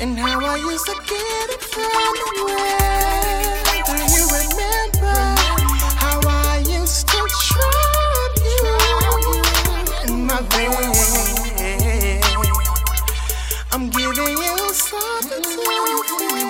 and how I used to get it from away. Do you remember how I used to trap you in my bed? I'm giving you something to feel.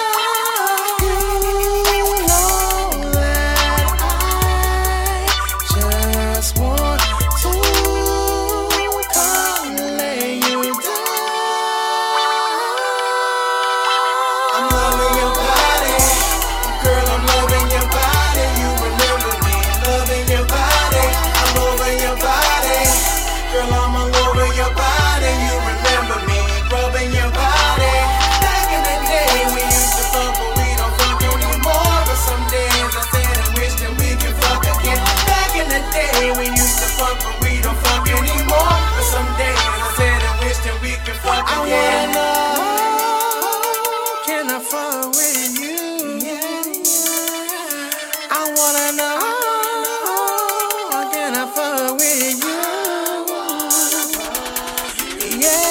girl. I'm all over your body. You remember me, rubbing your body. Back in the day, we used to fuck, but we don't fuck anymore. But some days I said I wish that we could fuck again. Back in the day, we used to fuck, but we don't fuck anymore. But some days I said I wish that we could fuck again. I wanna know, can I fuck with you? I wanna know, Yeah,